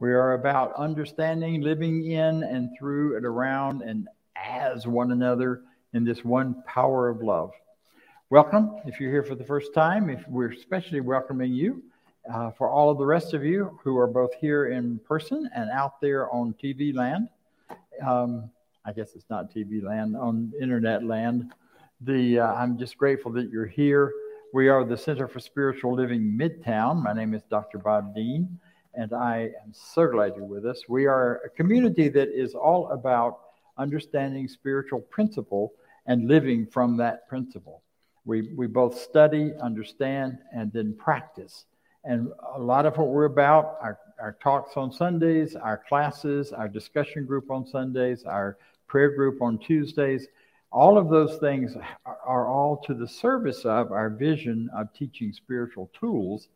We are about understanding, living in and through and around and as one another in this one power of love. Welcome if you're here for the first time. If we're especially welcoming you uh, for all of the rest of you who are both here in person and out there on TV land. Um, I guess it's not TV land, on internet land. The, uh, I'm just grateful that you're here. We are the Center for Spiritual Living Midtown. My name is Dr. Bob Dean, and I am so glad you're with us. We are a community that is all about understanding spiritual principle and living from that principle. We, we both study, understand, and then practice. And a lot of what we're about, our, our talks on Sundays, our classes, our discussion group on Sundays, our prayer group on Tuesdays, all of those things are all to the service of our vision of teaching spiritual tools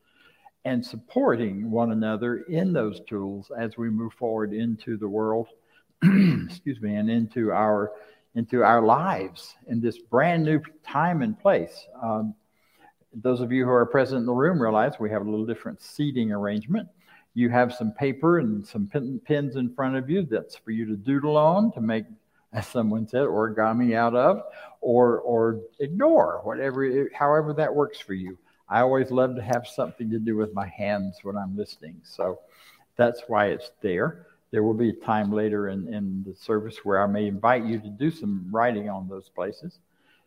and supporting one another in those tools as we move forward into the world, excuse me, and into our into our lives in this brand new time and place. Um, those of you who are present in the room realize we have a little different seating arrangement. You have some paper and some pen, pens in front of you that's for you to doodle on to make, as someone said, origami out of, or or ignore whatever, however that works for you. I always love to have something to do with my hands when I'm listening, so that's why it's there. There will be a time later in, in the service where I may invite you to do some writing on those places.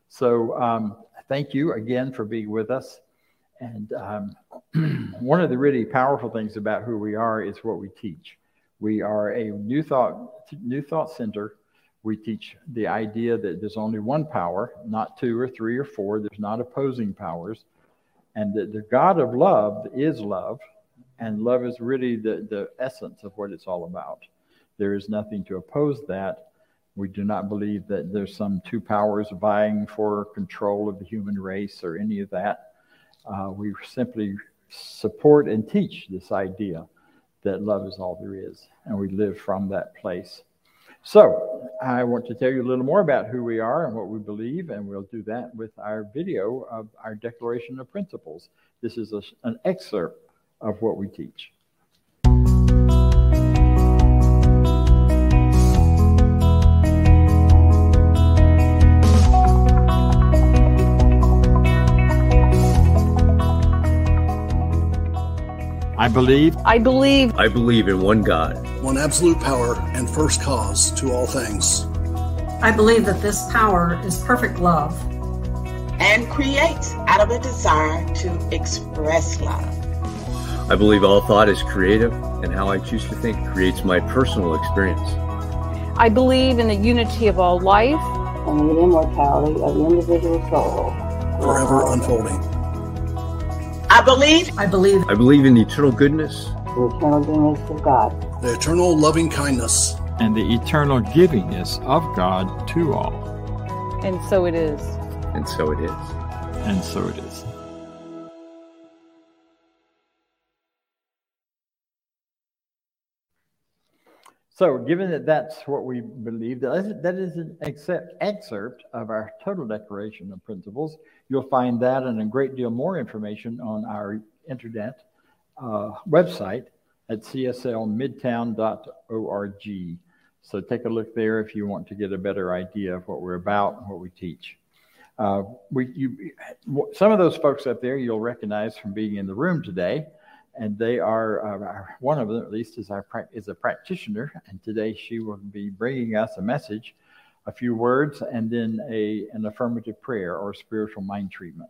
So um, thank you again for being with us. And um, one of the really powerful things about who we are is what we teach. We are a new thought, new thought center. We teach the idea that there's only one power, not two or three or four. There's not opposing powers. And that the God of love is love. And love is really the, the essence of what it's all about. There is nothing to oppose that. We do not believe that there's some two powers vying for control of the human race or any of that. Uh, we simply support and teach this idea that love is all there is, and we live from that place. So, I want to tell you a little more about who we are and what we believe, and we'll do that with our video of our Declaration of Principles. This is a, an excerpt of what we teach. I believe. I believe. I believe in one God, one absolute power and first cause to all things. I believe that this power is perfect love and creates out of a desire to express love. I believe all thought is creative, and how I choose to think creates my personal experience. I believe in the unity of all life and the immortality of the individual soul, forever unfolding. I believe. I believe. I believe in the eternal goodness. The eternal goodness of God. The eternal loving kindness. And the eternal givingness of God to all. And so it is. And so it is. And so it is. So, given that that's what we believe, that is, an excerpt of our total declaration of principles. You'll find that and a great deal more information on our internet uh, website at cslmidtown.org. So, take a look there if you want to get a better idea of what we're about and what we teach. Uh, we, you, some of those folks up there you'll recognize from being in the room today and they are uh, one of them at least is our is a practitioner and today she will be bringing us a message a few words and then a an affirmative prayer or spiritual mind treatment.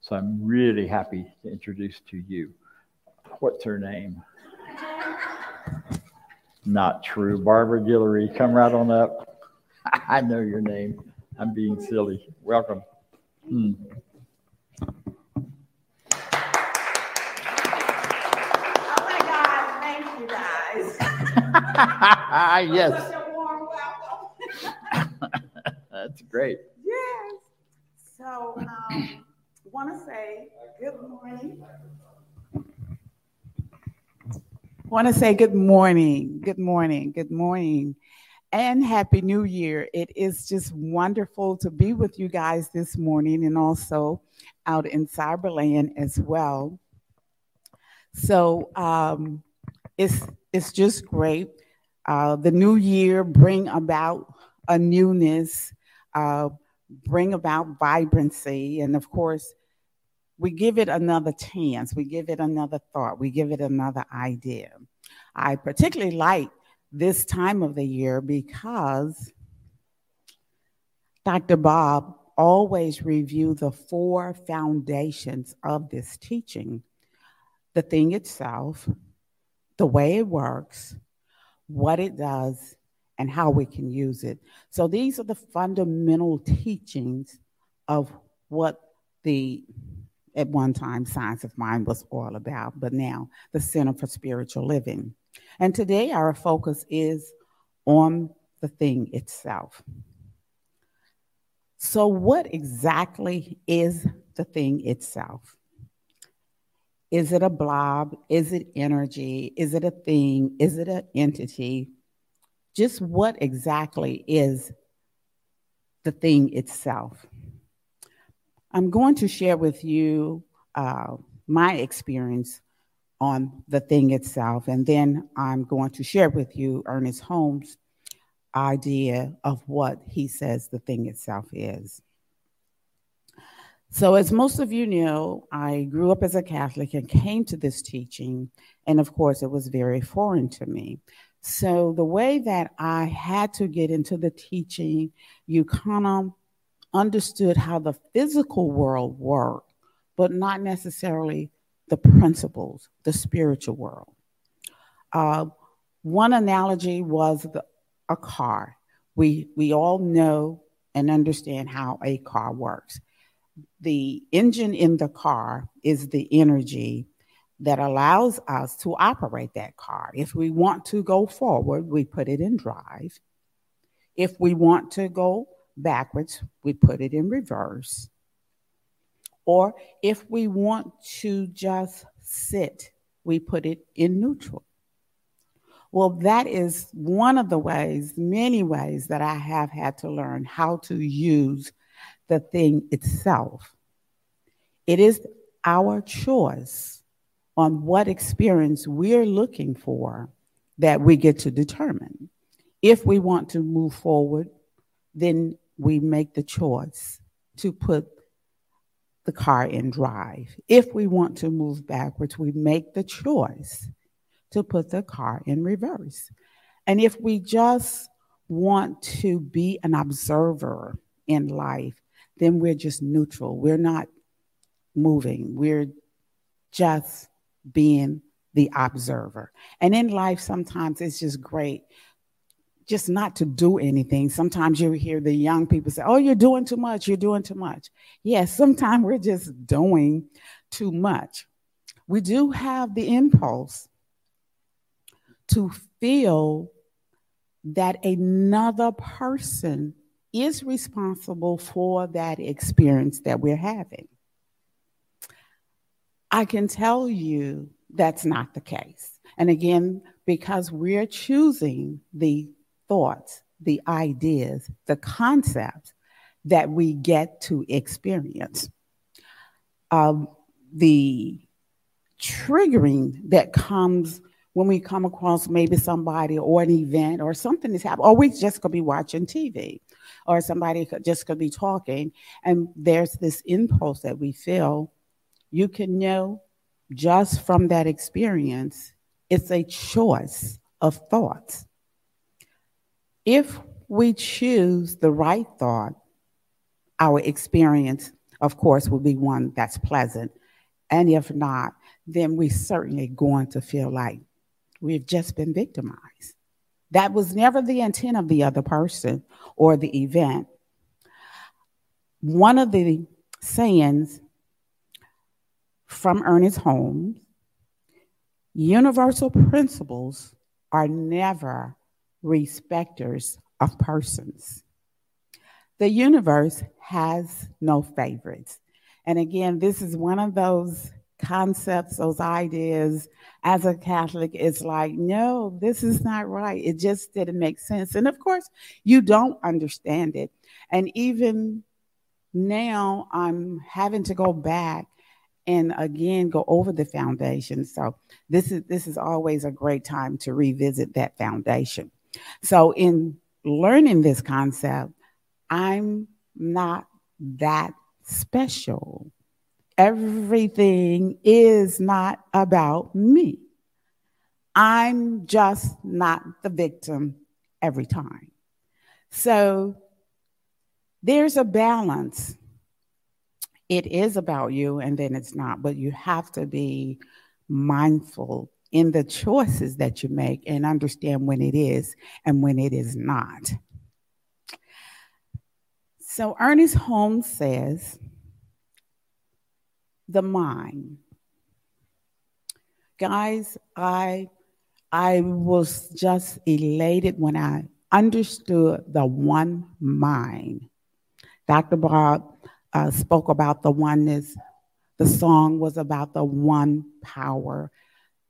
So i'm really happy to introduce to you what's her name? Not true. Barbara guillory come right on up. I know your name. I'm being silly. Welcome. Hmm. yes. That's great. Yes. So, um, want to say good morning. Want to say good morning, good morning, good morning, and happy new year. It is just wonderful to be with you guys this morning and also out in Cyberland as well. So, um, it's it's just great. Uh, the new year bring about a newness, uh, bring about vibrancy, and of course, we give it another chance. We give it another thought. We give it another idea. I particularly like this time of the year because Dr. Bob always review the four foundations of this teaching the thing itself, the way it works, what it does, and how we can use it. So these are the fundamental teachings of what the at one time science of mind was all about, but now the Center for Spiritual Living. And today our focus is on the thing itself. So, what exactly is the thing itself? Is it a blob? Is it energy? Is it a thing? Is it an entity? Just what exactly is the thing itself? I'm going to share with you uh, my experience on the thing itself, and then I'm going to share with you Ernest Holmes' idea of what he says the thing itself is. So, as most of you know, I grew up as a Catholic and came to this teaching, and of course, it was very foreign to me. So, the way that I had to get into the teaching, you kind of understood how the physical world worked, but not necessarily the principles, the spiritual world. Uh, one analogy was the a car. We, we all know and understand how a car works. The engine in the car is the energy that allows us to operate that car. If we want to go forward, we put it in drive. If we want to go backwards, we put it in reverse. Or if we want to just sit, we put it in neutral. Well, that is one of the ways, many ways that I have had to learn how to use the thing itself. It is our choice on what experience we're looking for that we get to determine. If we want to move forward, then we make the choice to put the car in drive. If we want to move backwards, we make the choice to put the car in reverse. And if we just want to be an observer in life, then we're just neutral. We're not moving. We're just being the observer. And in life, sometimes it's just great just not to do anything. Sometimes you hear the young people say, Oh, you're doing too much. You're doing too much. Yes, sometimes we're just doing too much. We do have the impulse to feel that another person is responsible for that experience that we're having. I can tell you that's not the case. And again, because we're choosing the thoughts, the ideas, the concepts that we get to experience. Um, the triggering that comes when we come across maybe somebody or an event or something that's happening, or we're just could be watching TV, or somebody could just could be talking, and there's this impulse that we feel, you can know just from that experience, it's a choice of thoughts. If we choose the right thought, our experience, of course, will be one that's pleasant. And if not, then we're certainly going to feel like We've just been victimized. That was never the intent of the other person or the event. One of the sayings from Ernest Holmes universal principles are never respecters of persons. The universe has no favorites. And again, this is one of those concepts, those ideas as a Catholic, it's like, no, this is not right. It just didn't make sense. And of course, you don't understand it. And even now, I'm having to go back and again go over the foundation. So this is this is always a great time to revisit that foundation. So in learning this concept, I'm not that special. Everything is not about me. I'm just not the victim every time. So there's a balance. It is about you, and then it's not, but you have to be mindful in the choices that you make and understand when it is and when it is not. So Ernest Holmes says, the mind. Guys, I I was just elated when I understood the one mind. Dr. Bob uh, spoke about the oneness. The song was about the one power.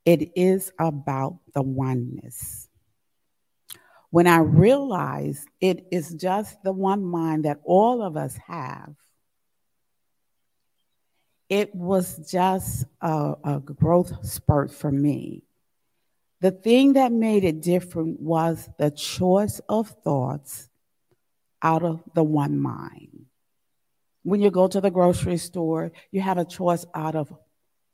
It is about the oneness. When I realized it is just the one mind that all of us have, it was just a, a growth spurt for me. The thing that made it different was the choice of thoughts out of the one mind. When you go to the grocery store, you have a choice out of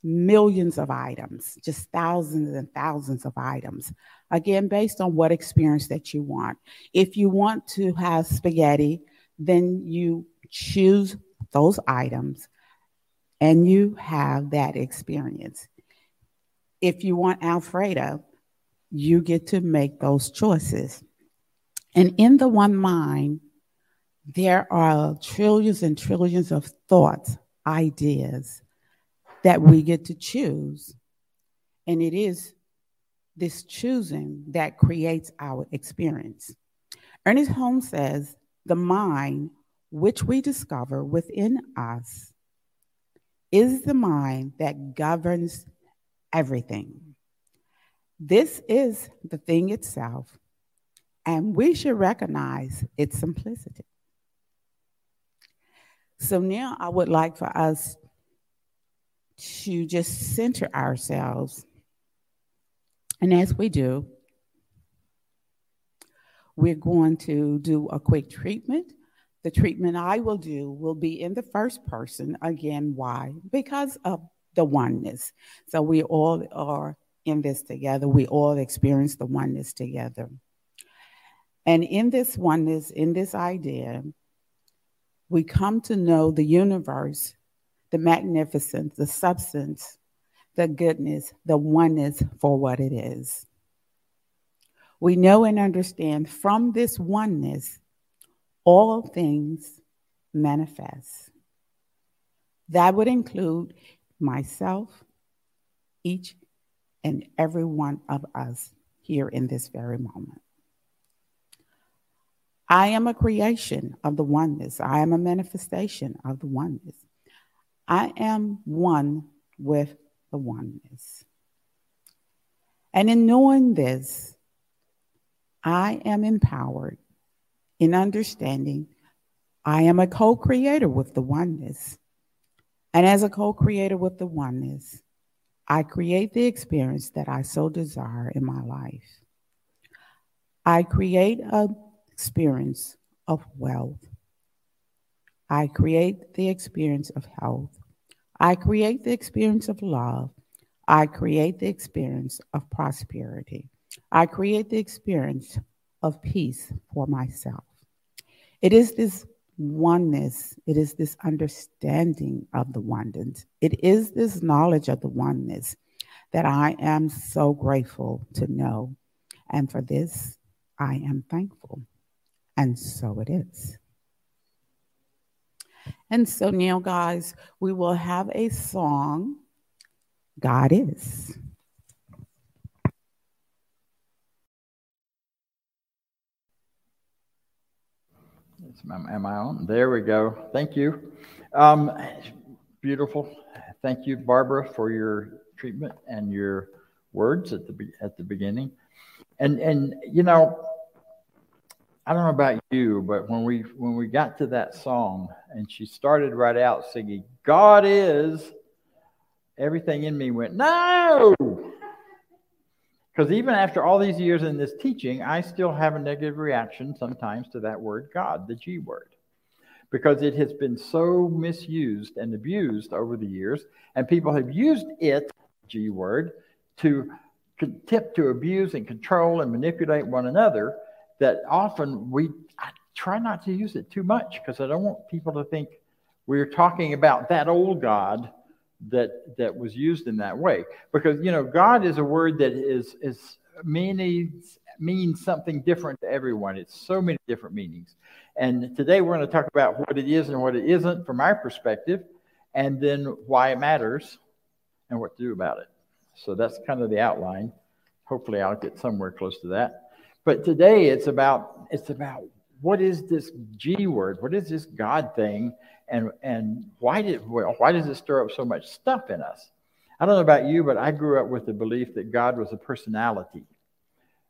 millions of items, just thousands and thousands of items. Again, based on what experience that you want. If you want to have spaghetti, then you choose those items and you have that experience. If you want Alfredo, you get to make those choices. And in the one mind, there are trillions and trillions of thoughts, ideas that we get to choose. And it is this choosing that creates our experience. Ernest Holmes says the mind, which we discover within us, is the mind that governs everything. This is the thing itself, and we should recognize its simplicity. So now I would like for us to just center ourselves. And as we do, we're going to do a quick treatment the treatment I will do will be in the first person. Again, why? Because of the oneness. So we all are in this together. We all experience the oneness together. And in this oneness, in this idea, we come to know the universe, the magnificence, the substance, the goodness, the oneness for what it is. We know and understand from this oneness all things manifest. That would include myself, each and every one of us here in this very moment. I am a creation of the oneness. I am a manifestation of the oneness. I am one with the oneness. And in knowing this, I am empowered in understanding I am a co creator with the oneness. And as a co creator with the oneness, I create the experience that I so desire in my life. I create an experience of wealth. I create the experience of health. I create the experience of love. I create the experience of prosperity. I create the experience of peace for myself. It is this oneness, it is this understanding of the oneness, it is this knowledge of the oneness that I am so grateful to know. And for this, I am thankful. And so it is. And so now, guys, we will have a song, God is. Am I on? There we go. Thank you. Um, beautiful. Thank you, Barbara, for your treatment and your words at the at the beginning. And and you know, I don't know about you, but when we when we got to that song and she started right out singing, "God is," Everything in me went, no! Because even after all these years in this teaching, I still have a negative reaction sometimes to that word God, the G word, because it has been so misused and abused over the years, and people have used it, G word, to tip to abuse and control and manipulate one another. That often we I try not to use it too much because I don't want people to think we're talking about that old God that that was used in that way. Because you know god is a word that is is means means something different to everyone. It's so many different meanings. And today we're going to talk about what it is and what it isn't from our perspective and then why it matters and what to do about it. So that's kind of the outline. Hopefully i'll get somewhere close to that. But today it's about it's about what is this g word? What is this god thing and and why did why does it stir up so much stuff in us? I don't know about you, but I grew up with the belief that God was a personality,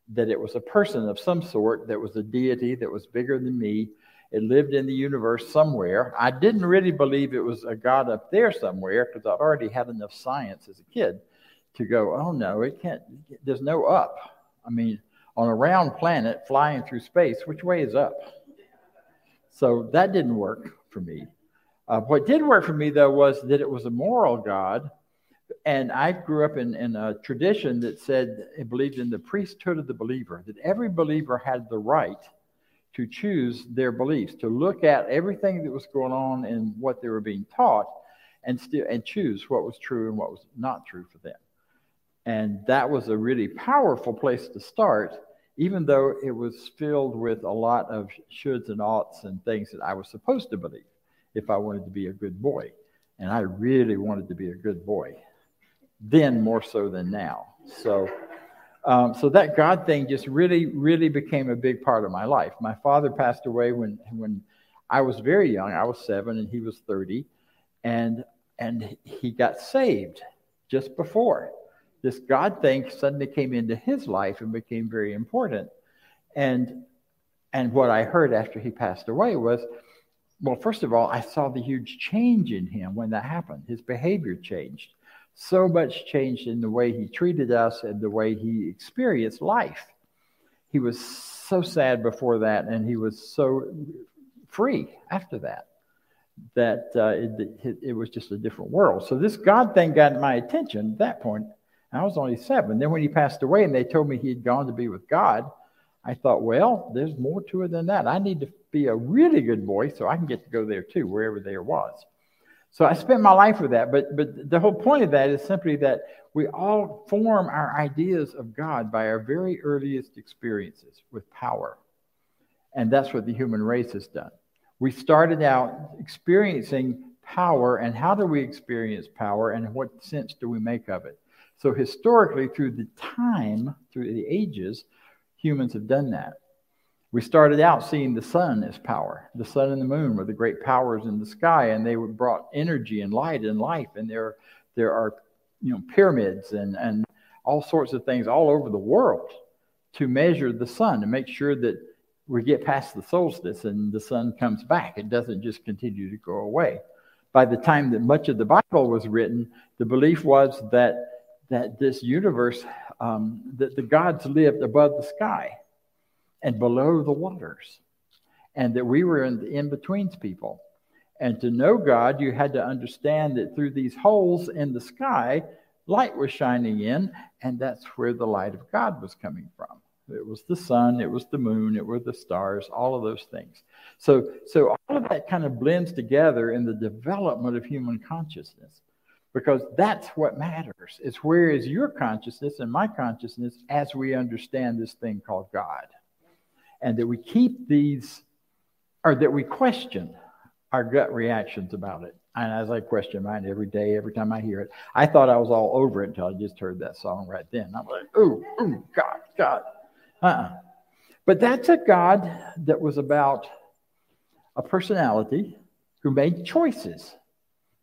that it was a person of some sort, that was a deity that was bigger than me. It lived in the universe somewhere. I didn't really believe it was a God up there somewhere because I'd already had enough science as a kid to go, oh no, it can't, there's no up. I mean, on a round planet flying through space, which way is up? So that didn't work for me. Uh, what did work for me, though, was that it was a moral God. And I grew up in, in a tradition that said it believed in the priesthood of the believer, that every believer had the right to choose their beliefs, to look at everything that was going on and what they were being taught and still and choose what was true and what was not true for them. And that was a really powerful place to start, even though it was filled with a lot of shoulds and oughts and things that I was supposed to believe if I wanted to be a good boy. And I really wanted to be a good boy, then more so than now. So, um, so that God thing just really, really became a big part of my life. My father passed away when, when I was very young. I was seven and he was 30. And, and he got saved just before. This God thing suddenly came into his life and became very important. And, and what I heard after he passed away was, well, first of all, I saw the huge change in him when that happened. His behavior changed. So much changed in the way he treated us and the way he experienced life. He was so sad before that, and he was so free after that, that uh, it, it, it, was just a different world. So this God thing got my attention at that point. I was only seven. Then when he passed away and they told me he had gone to be with God, I thought, well, there's more to it than that. I need to be a really good boy so I can get to go there too, wherever there was. So I spent my life with that. But, but the whole point of that is simply that we all form our ideas of God by our very earliest experiences with power. And that's what the human race has done. We started out experiencing power, and how do we experience power, and what sense do we make of it? So, historically, through the time, through the ages, humans have done that. We started out seeing the sun as power. The sun and the moon were the great powers in the sky, and they brought energy and light and life. And there, there are you know, pyramids and, and all sorts of things all over the world to measure the sun and make sure that we get past the solstice and the sun comes back. It doesn't just continue to go away. By the time that much of the Bible was written, the belief was that that this universe, um, that the gods lived above the sky and below the waters, and that we were in the in betweens people. And to know God, you had to understand that through these holes in the sky, light was shining in, and that's where the light of God was coming from. It was the sun, it was the moon, it were the stars, all of those things. So, so all of that kind of blends together in the development of human consciousness because that's what matters. It's where is your consciousness and my consciousness as we understand this thing called God and that we keep these, or that we question our gut reactions about it. And as I question mine every day, every time I hear it, I thought I was all over it until I just heard that song right then. I'm like, ooh, ooh, God, God. Uh-uh. But that's a God that was about a personality who made choices,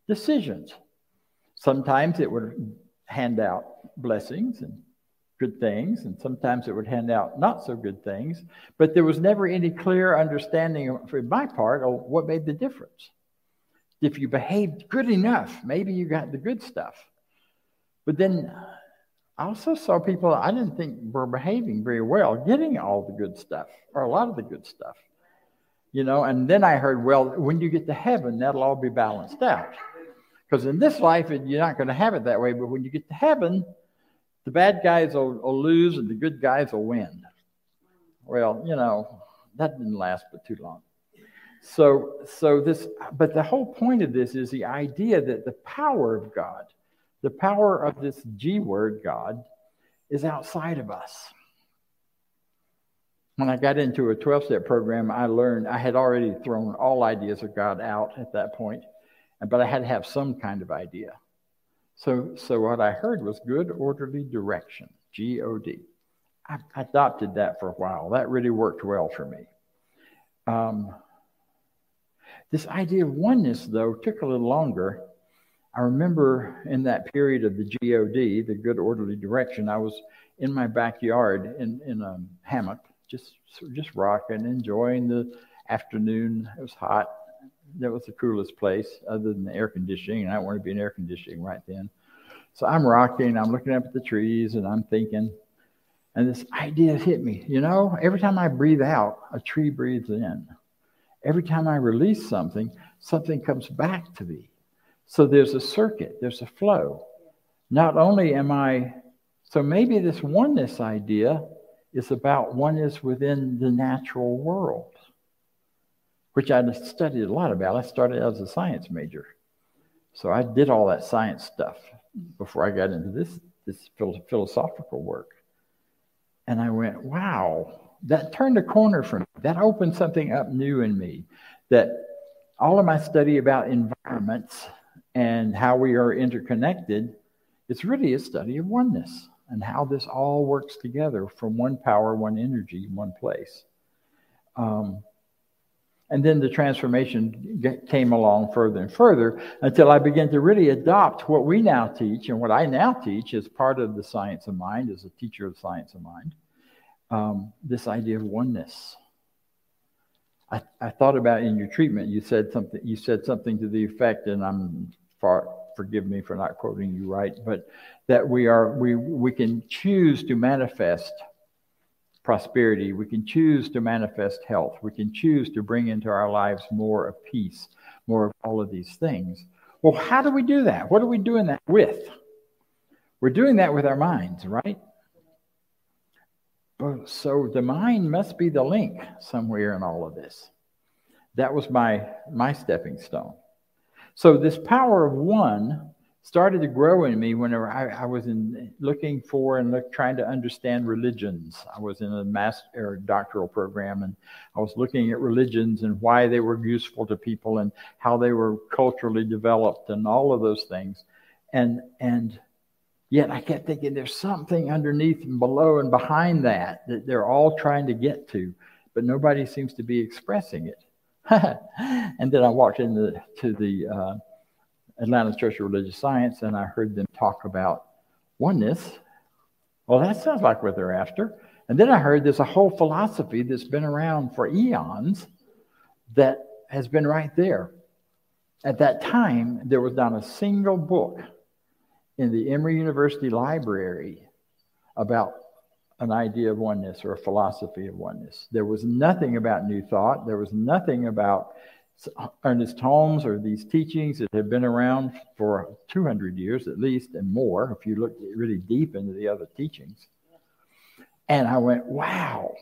decisions. Sometimes it would hand out blessings and good things, and sometimes it would hand out not so good things. But there was never any clear understanding for my part of what made the difference. If you behaved good enough, maybe you got the good stuff. But then I also saw people I didn't think were behaving very well, getting all the good stuff or a lot of the good stuff. You know, and then I heard, well, when you get to heaven, that'll all be balanced out. Because in this life, you're not going to have it that way. But when you get to heaven, the bad guys will, will lose and the good guys will win. Well, you know, that didn't last but too long. So, so this, but the whole point of this is the idea that the power of God, the power of this G word, God, is outside of us. When I got into a 12 step program, I learned I had already thrown all ideas of God out at that point, but I had to have some kind of idea. So, so what I heard was good orderly direction, G O D. I adopted that for a while. That really worked well for me. Um, this idea of oneness, though, took a little longer. I remember in that period of the GOD, the good orderly direction, I was in my backyard in, in a hammock, just just rocking, enjoying the afternoon. It was hot. That was the coolest place other than the air conditioning, and I want to be in air conditioning right then. So I'm rocking, I'm looking up at the trees, and I'm thinking, and this idea hit me. You know, every time I breathe out, a tree breathes in. Every time I release something, something comes back to me. So there's a circuit, there's a flow. Not only am I, so maybe this oneness idea is about oneness within the natural world, which I studied a lot about. I started out as a science major. So I did all that science stuff before I got into this, this philosophical work. And I went, wow, that turned a corner for me. That opened something up new in me. That all of my study about environments and how we are interconnected, it's really a study of oneness and how this all works together from one power, one energy, one place. Um, and then the transformation came along further and further until I began to really adopt what we now teach and what I now teach as part of the science of mind, as a teacher of science of mind um, this idea of oneness. I, I thought about in your treatment, you said something. You said something to the effect, and I'm far. Forgive me for not quoting you right, but that we are we we can choose to manifest prosperity. We can choose to manifest health. We can choose to bring into our lives more of peace, more of all of these things. Well, how do we do that? What are we doing that with? We're doing that with our minds, right? So the mind must be the link somewhere in all of this. That was my my stepping stone. So this power of one started to grow in me whenever I, I was in looking for and look, trying to understand religions. I was in a master or doctoral program, and I was looking at religions and why they were useful to people and how they were culturally developed and all of those things. And and Yet I kept thinking there's something underneath and below and behind that that they're all trying to get to, but nobody seems to be expressing it. and then I walked into to the uh, Atlanta Church of Religious Science and I heard them talk about oneness. Well, that sounds like what they're after. And then I heard there's a whole philosophy that's been around for eons that has been right there. At that time, there was not a single book in the Emory University Library about an idea of oneness or a philosophy of oneness. There was nothing about New Thought. There was nothing about Uh, Ernest Holmes or these teachings that have been around for 200 years at least and more, if you look really deep into the other teachings. And I went, wow.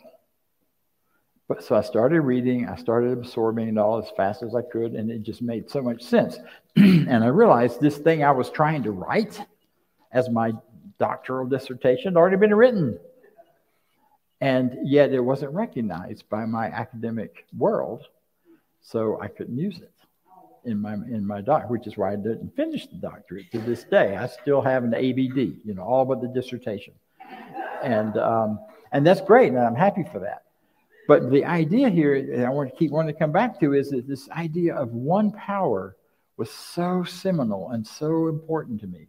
But so I started reading, I started absorbing it all as fast as I could, and it just made so much sense. and I realized this thing I was trying to write as my doctoral dissertation had already been written. And yet it wasn't recognized by my academic world, so I couldn't use it in my in my doc, which is why I didn't finish the doctorate to this day. I still have an ABD, you know, all but the dissertation, and um, and that's great, and I'm happy for that. But the idea here, I want to keep wanting to come back to, is that this idea of one power was so seminal and so important to me.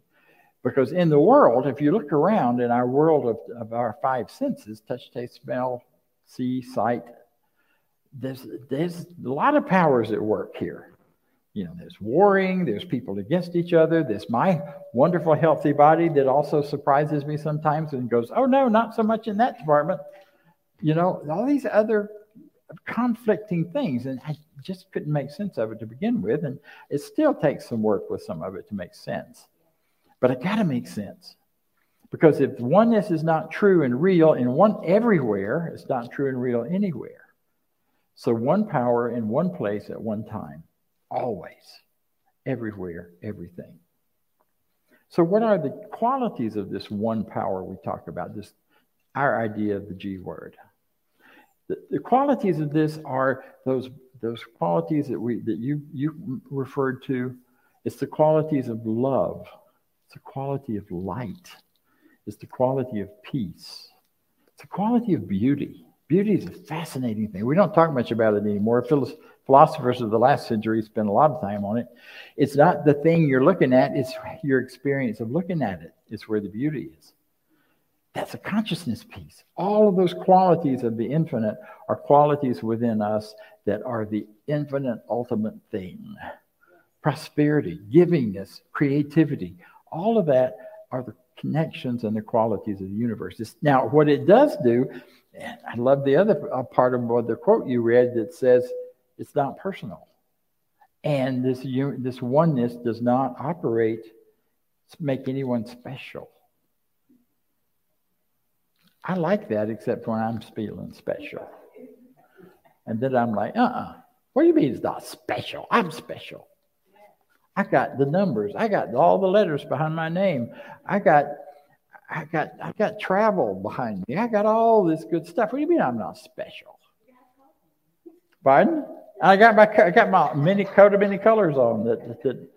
Because in the world, if you look around in our world of, of our five senses touch, taste, smell, see, sight there's, there's a lot of powers at work here. You know, there's warring, there's people against each other. There's my wonderful, healthy body that also surprises me sometimes and goes, oh, no, not so much in that department. You know, all these other conflicting things. And I just couldn't make sense of it to begin with. And it still takes some work with some of it to make sense. But I got to make sense. Because if oneness is not true and real in one everywhere, it's not true and real anywhere. So one power in one place at one time, always, everywhere, everything. So what are the qualities of this one power we talk about? This our idea of the G word. The, the qualities of this are those those qualities that we that you you referred to. It's the qualities of love. It's the quality of light. It's the quality of peace. It's the quality of beauty. Beauty is a fascinating thing. We don't talk much about it anymore. Philosophers of the last century spent a lot of time on it. It's not the thing you're looking at, it's your experience of looking at it. It's where the beauty is. That's a consciousness piece. All of those qualities of the infinite are qualities within us that are the infinite ultimate thing. Prosperity, givingness, creativity, all of that are the connections and the qualities of the universe. It's, now, what it does do, and I love the other uh, part of the quote you read that says it's not personal. And this, this oneness does not operate to make anyone special. I like that, except when I'm feeling special. And then I'm like, uh uh-uh. uh What do you mean it's not special? I'm special. I got the numbers. I got all the letters behind my name. I got I got I got travel behind me. I got all this good stuff. What do you mean I'm not special? Pardon? I got my I got my many coat of many colors on that that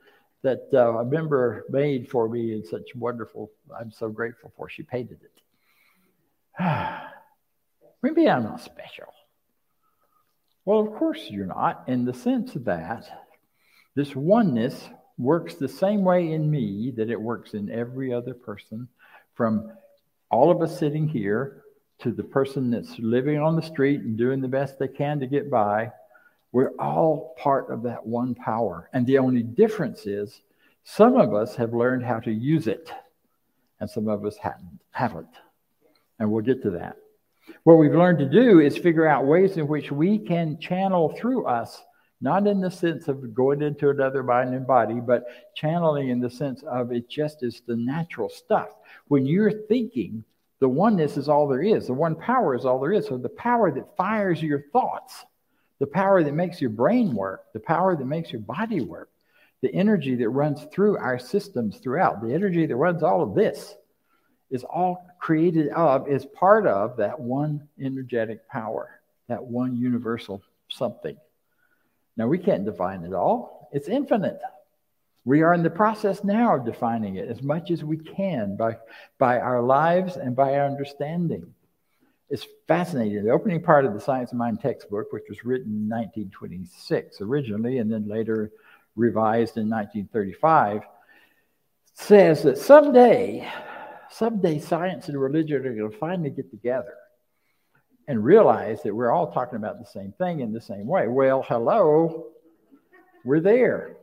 that uh, a member made for me in such wonderful. I'm so grateful for. She painted it. Maybe I'm not special. Well, of course you're not, in the sense that this oneness works the same way in me that it works in every other person, from all of us sitting here to the person that's living on the street and doing the best they can to get by. We're all part of that one power. And the only difference is some of us have learned how to use it, and some of us haven't. haven't. And we'll get to that. What we've learned to do is figure out ways in which we can channel through us not in the sense of going into another mind and body, but channeling in the sense of it just is the natural stuff. When you're thinking, the oneness is all there is, the one power is all there is. So the power that fires your thoughts, the power that makes your brain work, the power that makes your body work, the energy that runs through our systems throughout, the energy that runs all of this is all created of, is part of that one energetic power, that one universal something. Now, we can't define it all, it's infinite. We are in the process now of defining it as much as we can by, by our lives and by our understanding. It's fascinating. The opening part of the Science of Mind textbook, which was written in 1926 originally and then later revised in 1935, says that someday, someday science and religion are going to finally get together and realize that we're all talking about the same thing in the same way. Well, hello, we're there.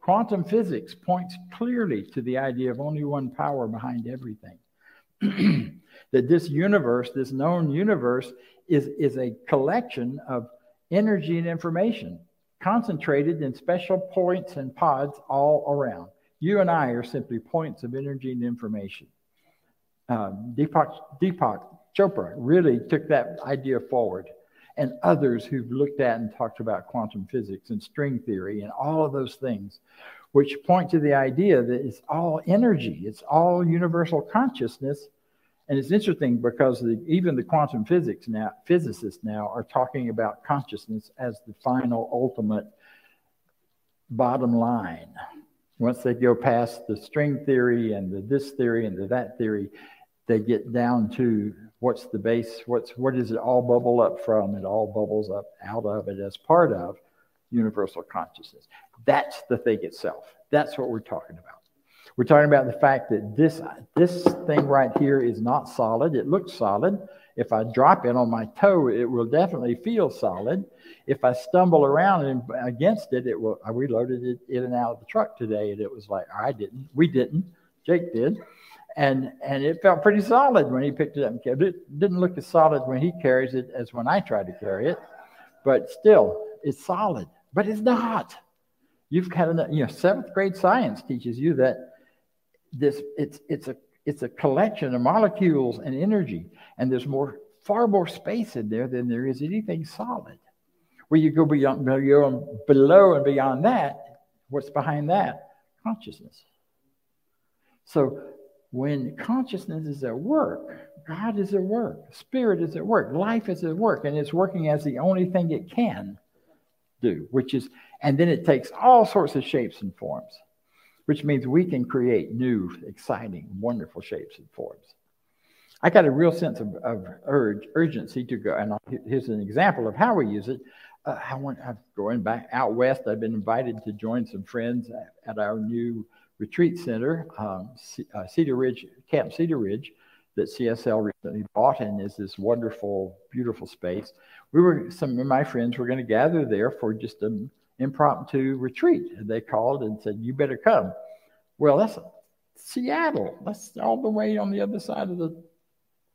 Quantum physics points clearly to the idea of only one power behind everything. that this universe, this known universe, is, is a collection of energy and information concentrated in special points and pods all around. You and I are simply points of energy and information. Um, Deepak, Deepak Chopra really took that idea forward. And others who've looked at and talked about quantum physics and string theory and all of those things, which point to the idea that it's all energy, it's all universal consciousness. And it's interesting because the, even the quantum physics now, physicists now are talking about consciousness as the final, ultimate bottom line. Once they go past the string theory and the this theory and the that theory, they get down to what's the base, what's what does it all bubble up from? It all bubbles up out of it as part of universal consciousness. That's the thing itself. That's what we're talking about. We're talking about the fact that this this thing right here is not solid. It looks solid. If I drop it on my toe, it will definitely feel solid. If I stumble around and against it, it will. We loaded it in and out of the truck today, and it was like I didn't, we didn't, Jake did, and and it felt pretty solid when he picked it up and carried it. It didn't look as solid when he carries it as when I try to carry it, but still, it's solid. But it's not. You've got enough, you know, seventh grade science teaches you that this it's it's a it's a collection of molecules and energy, and there's more far more space in there than there is anything solid. Where you go beyond, beyond below and beyond that, what's behind that? Consciousness. So when consciousness is at work, God is at work, Spirit is at work, life is at work, and it's working as the only thing it can do, which is, and then it takes all sorts of shapes and forms, which means we can create new, exciting, wonderful shapes and forms. I got a real sense of, of urge, urgency to go, and here's an example of how we use it. Uh, I want, I'm going back out west. I've been invited to join some friends at, at our new retreat center, um, uh, Cedar Ridge, Camp Cedar Ridge, that CSL recently bought and is this wonderful, beautiful space. We were, some of my friends were going to gather there for just an impromptu retreat. And they called and said, You better come. Well, that's Seattle. That's all the way on the other side of the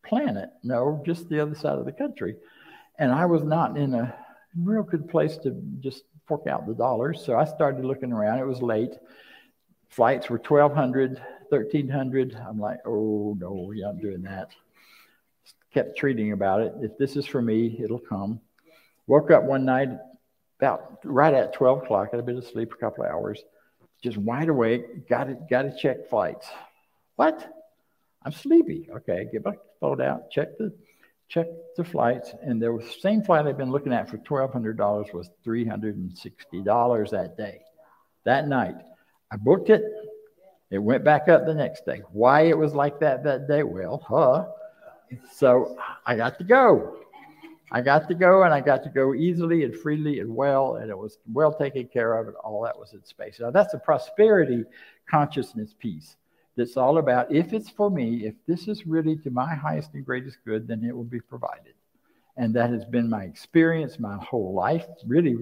planet. No, just the other side of the country. And I was not in a real good place to just fork out the dollars. So I started looking around. It was late. Flights were 1200 1300 I'm like, oh, no, we're not doing that. Kept treating about it. If this is for me, it'll come. Woke up one night about right at 12 o'clock. I'd been asleep a couple of hours, just wide awake. Got it got to check flights. What? I'm sleepy. Okay, get my phone out, check the check the flights, and there was the same flight I'd been looking at for twelve hundred dollars was three hundred and sixty dollars that day, that night. I booked it. It went back up the next day. Why it was like that that day? Well, huh? So I got to go. I got to go, and I got to go easily and freely and well, and it was well taken care of, and all that was in space. Now that's a prosperity consciousness piece. That's all about if it's for me, if this is really to my highest and greatest good, then it will be provided. And that has been my experience my whole life, really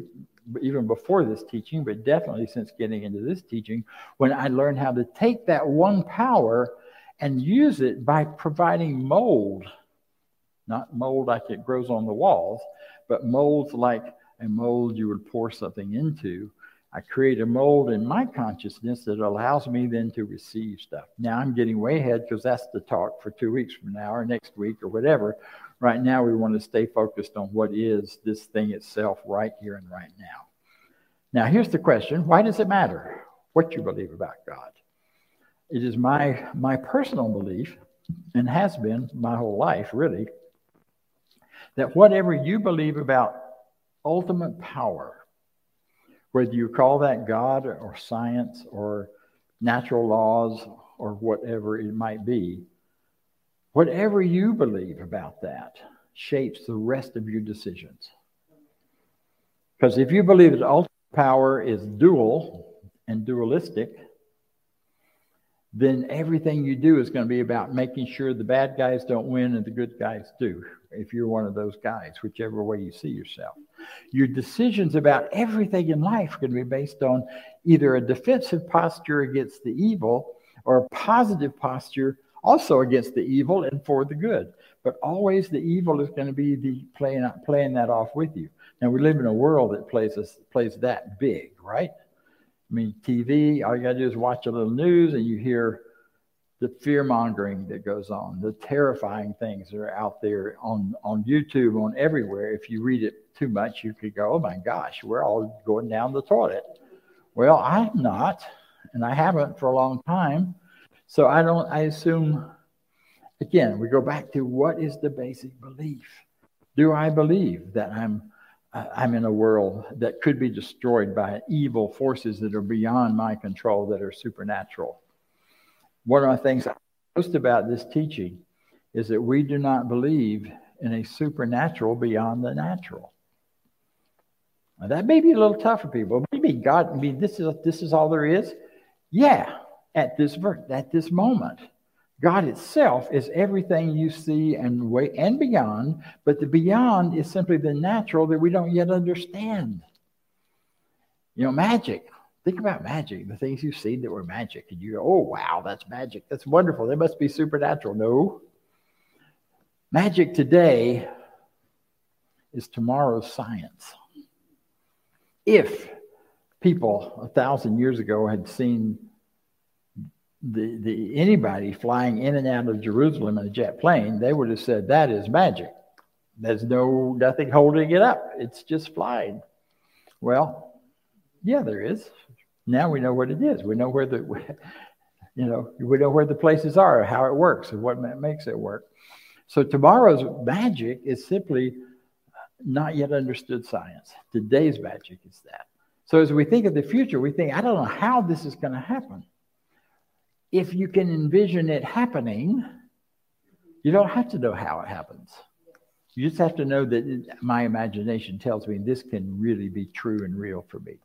even before this teaching, but definitely since getting into this teaching, when I learned how to take that one power and use it by providing mold, not mold like it grows on the walls, but molds like a mold you would pour something into. I create a mold in my consciousness that allows me then to receive stuff. Now I'm getting way ahead because that's the talk for two weeks from now or next week or whatever. Right now, we want to stay focused on what is this thing itself right here and right now. Now, here's the question why does it matter what you believe about God? It is my, my personal belief, and has been my whole life, really, that whatever you believe about ultimate power, whether you call that God or science or natural laws or whatever it might be, Whatever you believe about that shapes the rest of your decisions. Because if you believe that ultimate power is dual and dualistic, then everything you do is going to be about making sure the bad guys don't win and the good guys do, if you're one of those guys, whichever way you see yourself. Your decisions about everything in life are going to be based on either a defensive posture against the evil or a positive posture also against the evil and for the good. But always the evil is going to be the playing playing that off with you. Now we live in a world that plays us, plays that big, right? I mean, TV. All you got to do is watch a little news, and you hear the fear mongering that goes on, the terrifying things that are out there on on YouTube, on everywhere. If you read it too much, you could go, "Oh my gosh, we're all going down the toilet." Well, I'm not, and I haven't for a long time so I don't, I assume, again, we go back to what is the basic belief? Do I believe that I'm, uh, I'm in a world that could be destroyed by evil forces that are beyond my control, that are supernatural? One of the things most about this teaching is that we do not believe in a supernatural beyond the natural. Now, that may be a little tough for people. Maybe God, I mean, this is this is all there is. Yeah, at this at this moment. God itself is everything you see and way and beyond, but the beyond is simply the natural that we don't yet understand. You know, magic. Think about magic, the things you've seen that were magic, and you go, oh, wow, that's magic. That's wonderful. They must be supernatural. No. Magic today is tomorrow's science. If people a thousand years ago had seen the, the anybody flying in and out of Jerusalem in a jet plane, they would have said that is magic. There's no nothing holding it up. It's just flying. Well, yeah, there is. Now we know what it is. We know where the, you know, we know where the places are, how it works, and what makes it work. So tomorrow's magic is simply not yet understood science. Today's magic is that. So as we think of the future, we think, I don't know how this is going to happen. If you can envision it happening, you don't have to know how it happens. You just have to know that my imagination tells me this can really be true and real for me.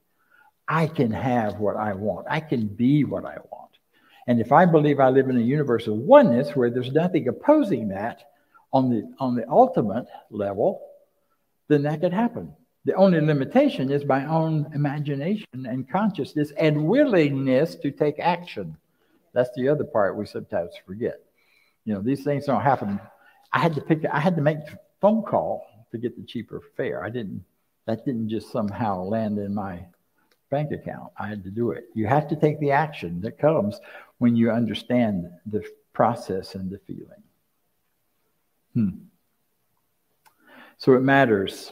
I can have what I want. I can be what I want. And if I believe I live in a universe of oneness where there's nothing opposing that on the on the ultimate level, then that could happen. The only limitation is my own imagination and consciousness and willingness to take action. That's the other part we sometimes forget. You know, these things don't happen. I had to pick I had to make a phone call to get the cheaper fare. I didn't that didn't just somehow land in my bank account. I had to do it. You have to take the action that comes when you understand the process and the feeling. Hmm. So it matters.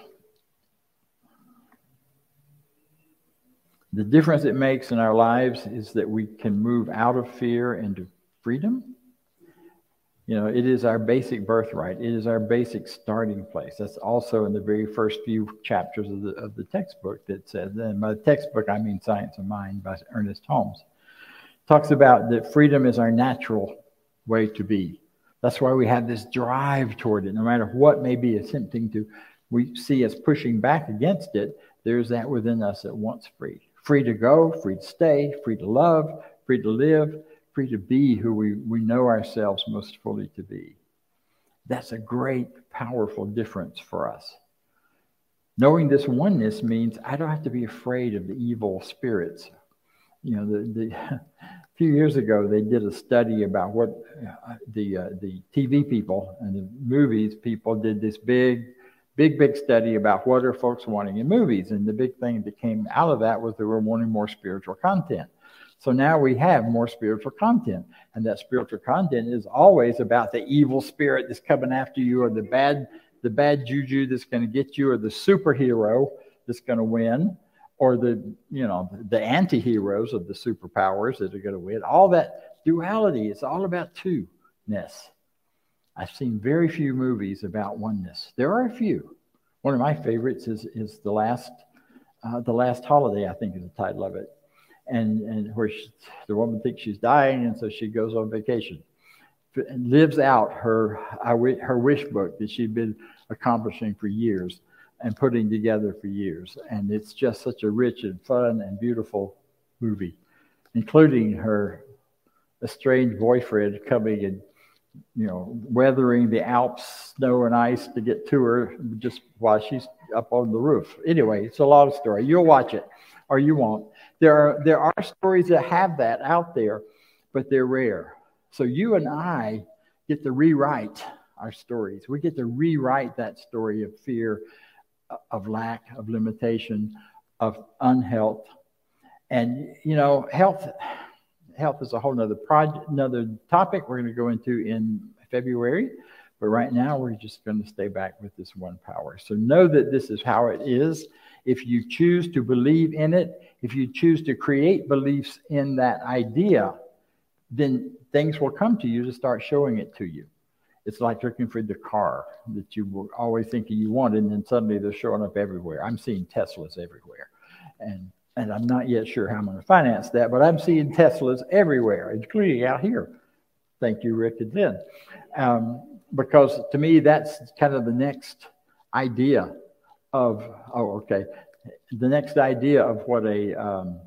The difference it makes in our lives is that we can move out of fear into freedom you know, it is our basic birthright. It is our basic starting place. That's also in the very first few chapters of the, of the textbook that says, and by textbook, I mean Science of Mind by Ernest Holmes. Talks about that freedom is our natural way to be. That's why we have this drive toward it. No matter what may be attempting to, we see us pushing back against it, there's that within us that wants free. Free to go, free to stay, free to love, free to live, free to be who we, we know ourselves most fully to be. That's a great, powerful difference for us. Knowing this oneness means I don't have to be afraid of the evil spirits. You know, the, the a few years ago they did a study about what uh, the uh, the TV people and the movies people did this big, big, big study about what are folks wanting in movies, and the big thing that came out of that was they were wanting more spiritual content. So now we have more spiritual content. And that spiritual content is always about the evil spirit that's coming after you or the bad, the bad juju that's going to get you or the superhero that's going to win or the, you know, the anti-heroes of the superpowers that are going to win. All that duality, it's all about two-ness. I've seen very few movies about oneness. There are a few. One of my favorites is, is the last, uh, the last holiday, I think is the title of it and and where she, the woman thinks she's dying, and so she goes on vacation, and lives out her her wish book that she'd been accomplishing for years and putting together for years, and it's just such a rich and fun and beautiful movie, including her estranged boyfriend coming and you know weathering the Alps snow and ice to get to her just while she's up on the roof. Anyway, it's a long story. You'll watch it or you won't. There are, there are stories that have that out there, but they're rare. So you and I get to rewrite our stories. We get to rewrite that story of fear, of lack, of limitation, of unhealth. And, you know, health health is a whole nother project, another topic we're going to go into in February. But right now, we're just going to stay back with this one power. So know that this is how it is. If you choose to believe in it, if you choose to create beliefs in that idea, then things will come to you to start showing it to you. It's like looking for the car that you were always thinking you wanted, and then suddenly they're showing up everywhere. I'm seeing Teslas everywhere. And and I'm not yet sure how I'm going to finance that, but I'm seeing Teslas everywhere, including out here. Thank you, Rick and Lynn. Um, because to me, that's kind of the next idea of, oh, okay, the next idea of what a um,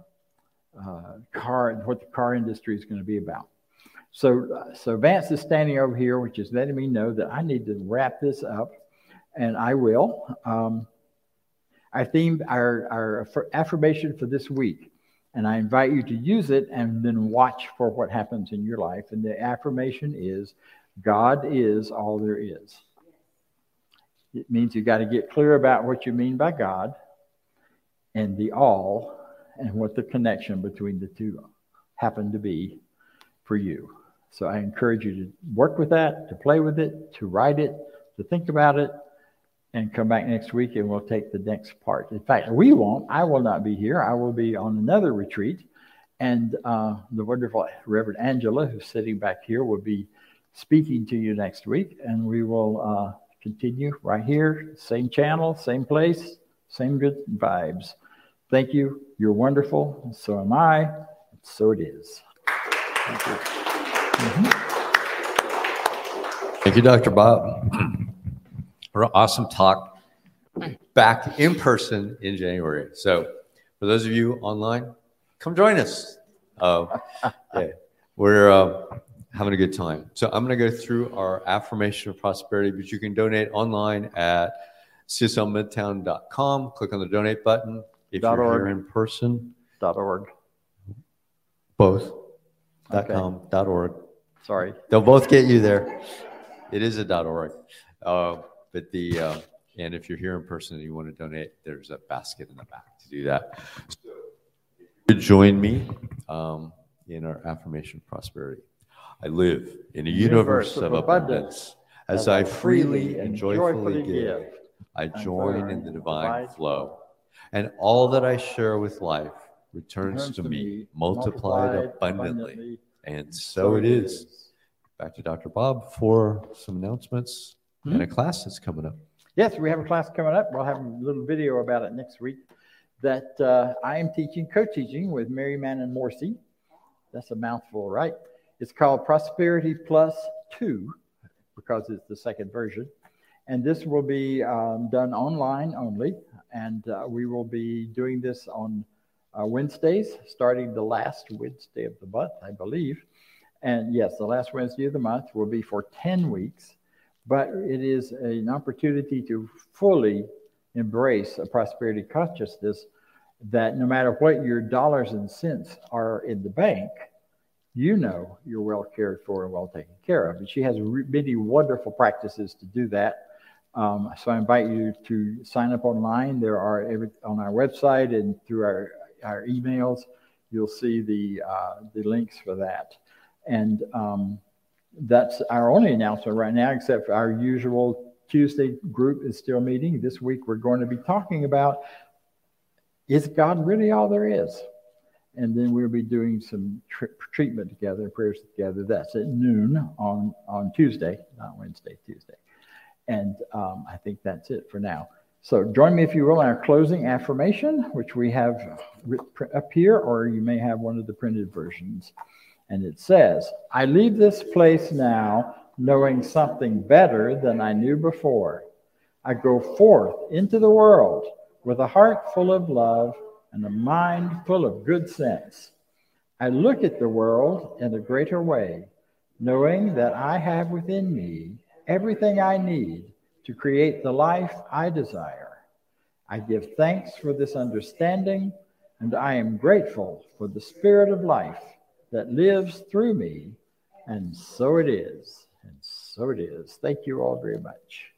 uh, car, what the car industry is going to be about. So, uh, so Vance is standing over here, which is letting me know that I need to wrap this up, and I will. Um, our theme, our, our affirmation for this week, and I invite you to use it and then watch for what happens in your life. And the affirmation is God is all there is. It means you've got to get clear about what you mean by God and the all and what the connection between the two happen to be for you. So I encourage you to work with that, to play with it, to write it, to think about it, and come back next week and we'll take the next part. In fact, we won't. I will not be here. I will be on another retreat. And uh, the wonderful Reverend Angela, who's sitting back here, will be speaking to you next week. And we will uh, continue right here, same channel, same place, same good vibes. Thank you. You're wonderful. So am I. So it is. Thank you. Mm-hmm. Thank you, Dr. Bob. Awesome talk back in person in January. So, for those of you online, come join us. Uh, yeah, we're uh, having a good time. So, I'm going to go through our affirmation of prosperity, but you can donate online at cslmidtown.com. Click on the donate button. If you're org. here in person, dot .org. Both. Dot okay. .com, dot .org. Sorry. They'll both get you there. It is a dot .org. Uh, but the uh, and if you're here in person and you want to donate, there's a basket in the back to do that. So you join me um, in our affirmation of prosperity. I live in a universe, universe of, abundance, as, as I freely and joyfully, give. I join in the divine flow, and all that I share with life returns to me multiplied abundantly. And so it is. Back to Dr. Bob for some announcements mm-hmm. and a class that's coming up. Yes, we have a class coming up. We'll have a little video about it next week that uh, I am teaching, co teaching with Mary and Morsi. That's a mouthful, right? It's called Prosperity Plus 2 because it's the second version. And this will be um, done online only. And uh, we will be doing this on uh, Wednesdays, starting the last Wednesday of the month, I believe. And yes, the last Wednesday of the month will be for 10 weeks but it is an opportunity to fully embrace a prosperity consciousness that no matter what your dollars and cents are in the bank, you know you're well cared for and well taken care of. And she has many wonderful practices to do that. Um, so I invite you to sign up online. There are every, on our website and through our, our emails, you'll see the uh, the links for that. And um, that's our only announcement right now, except for our usual Tuesday group is still meeting. This week we're going to be talking about is God really all there is? And then we'll be doing some tr- treatment together, prayers together. That's at noon on, on Tuesday, not Wednesday, Tuesday. And um, I think that's it for now. So join me, if you will, in our closing affirmation, which we have up here, or you may have one of the printed versions. And it says, I leave this place now knowing something better than I knew before. I go forth into the world with a heart full of love and a mind full of good sense. I look at the world in a greater way, knowing that I have within me everything I need to create the life I desire. I give thanks for this understanding, and I am grateful for the spirit of life that lives through me. And so it is. And so it is. Thank you all very much.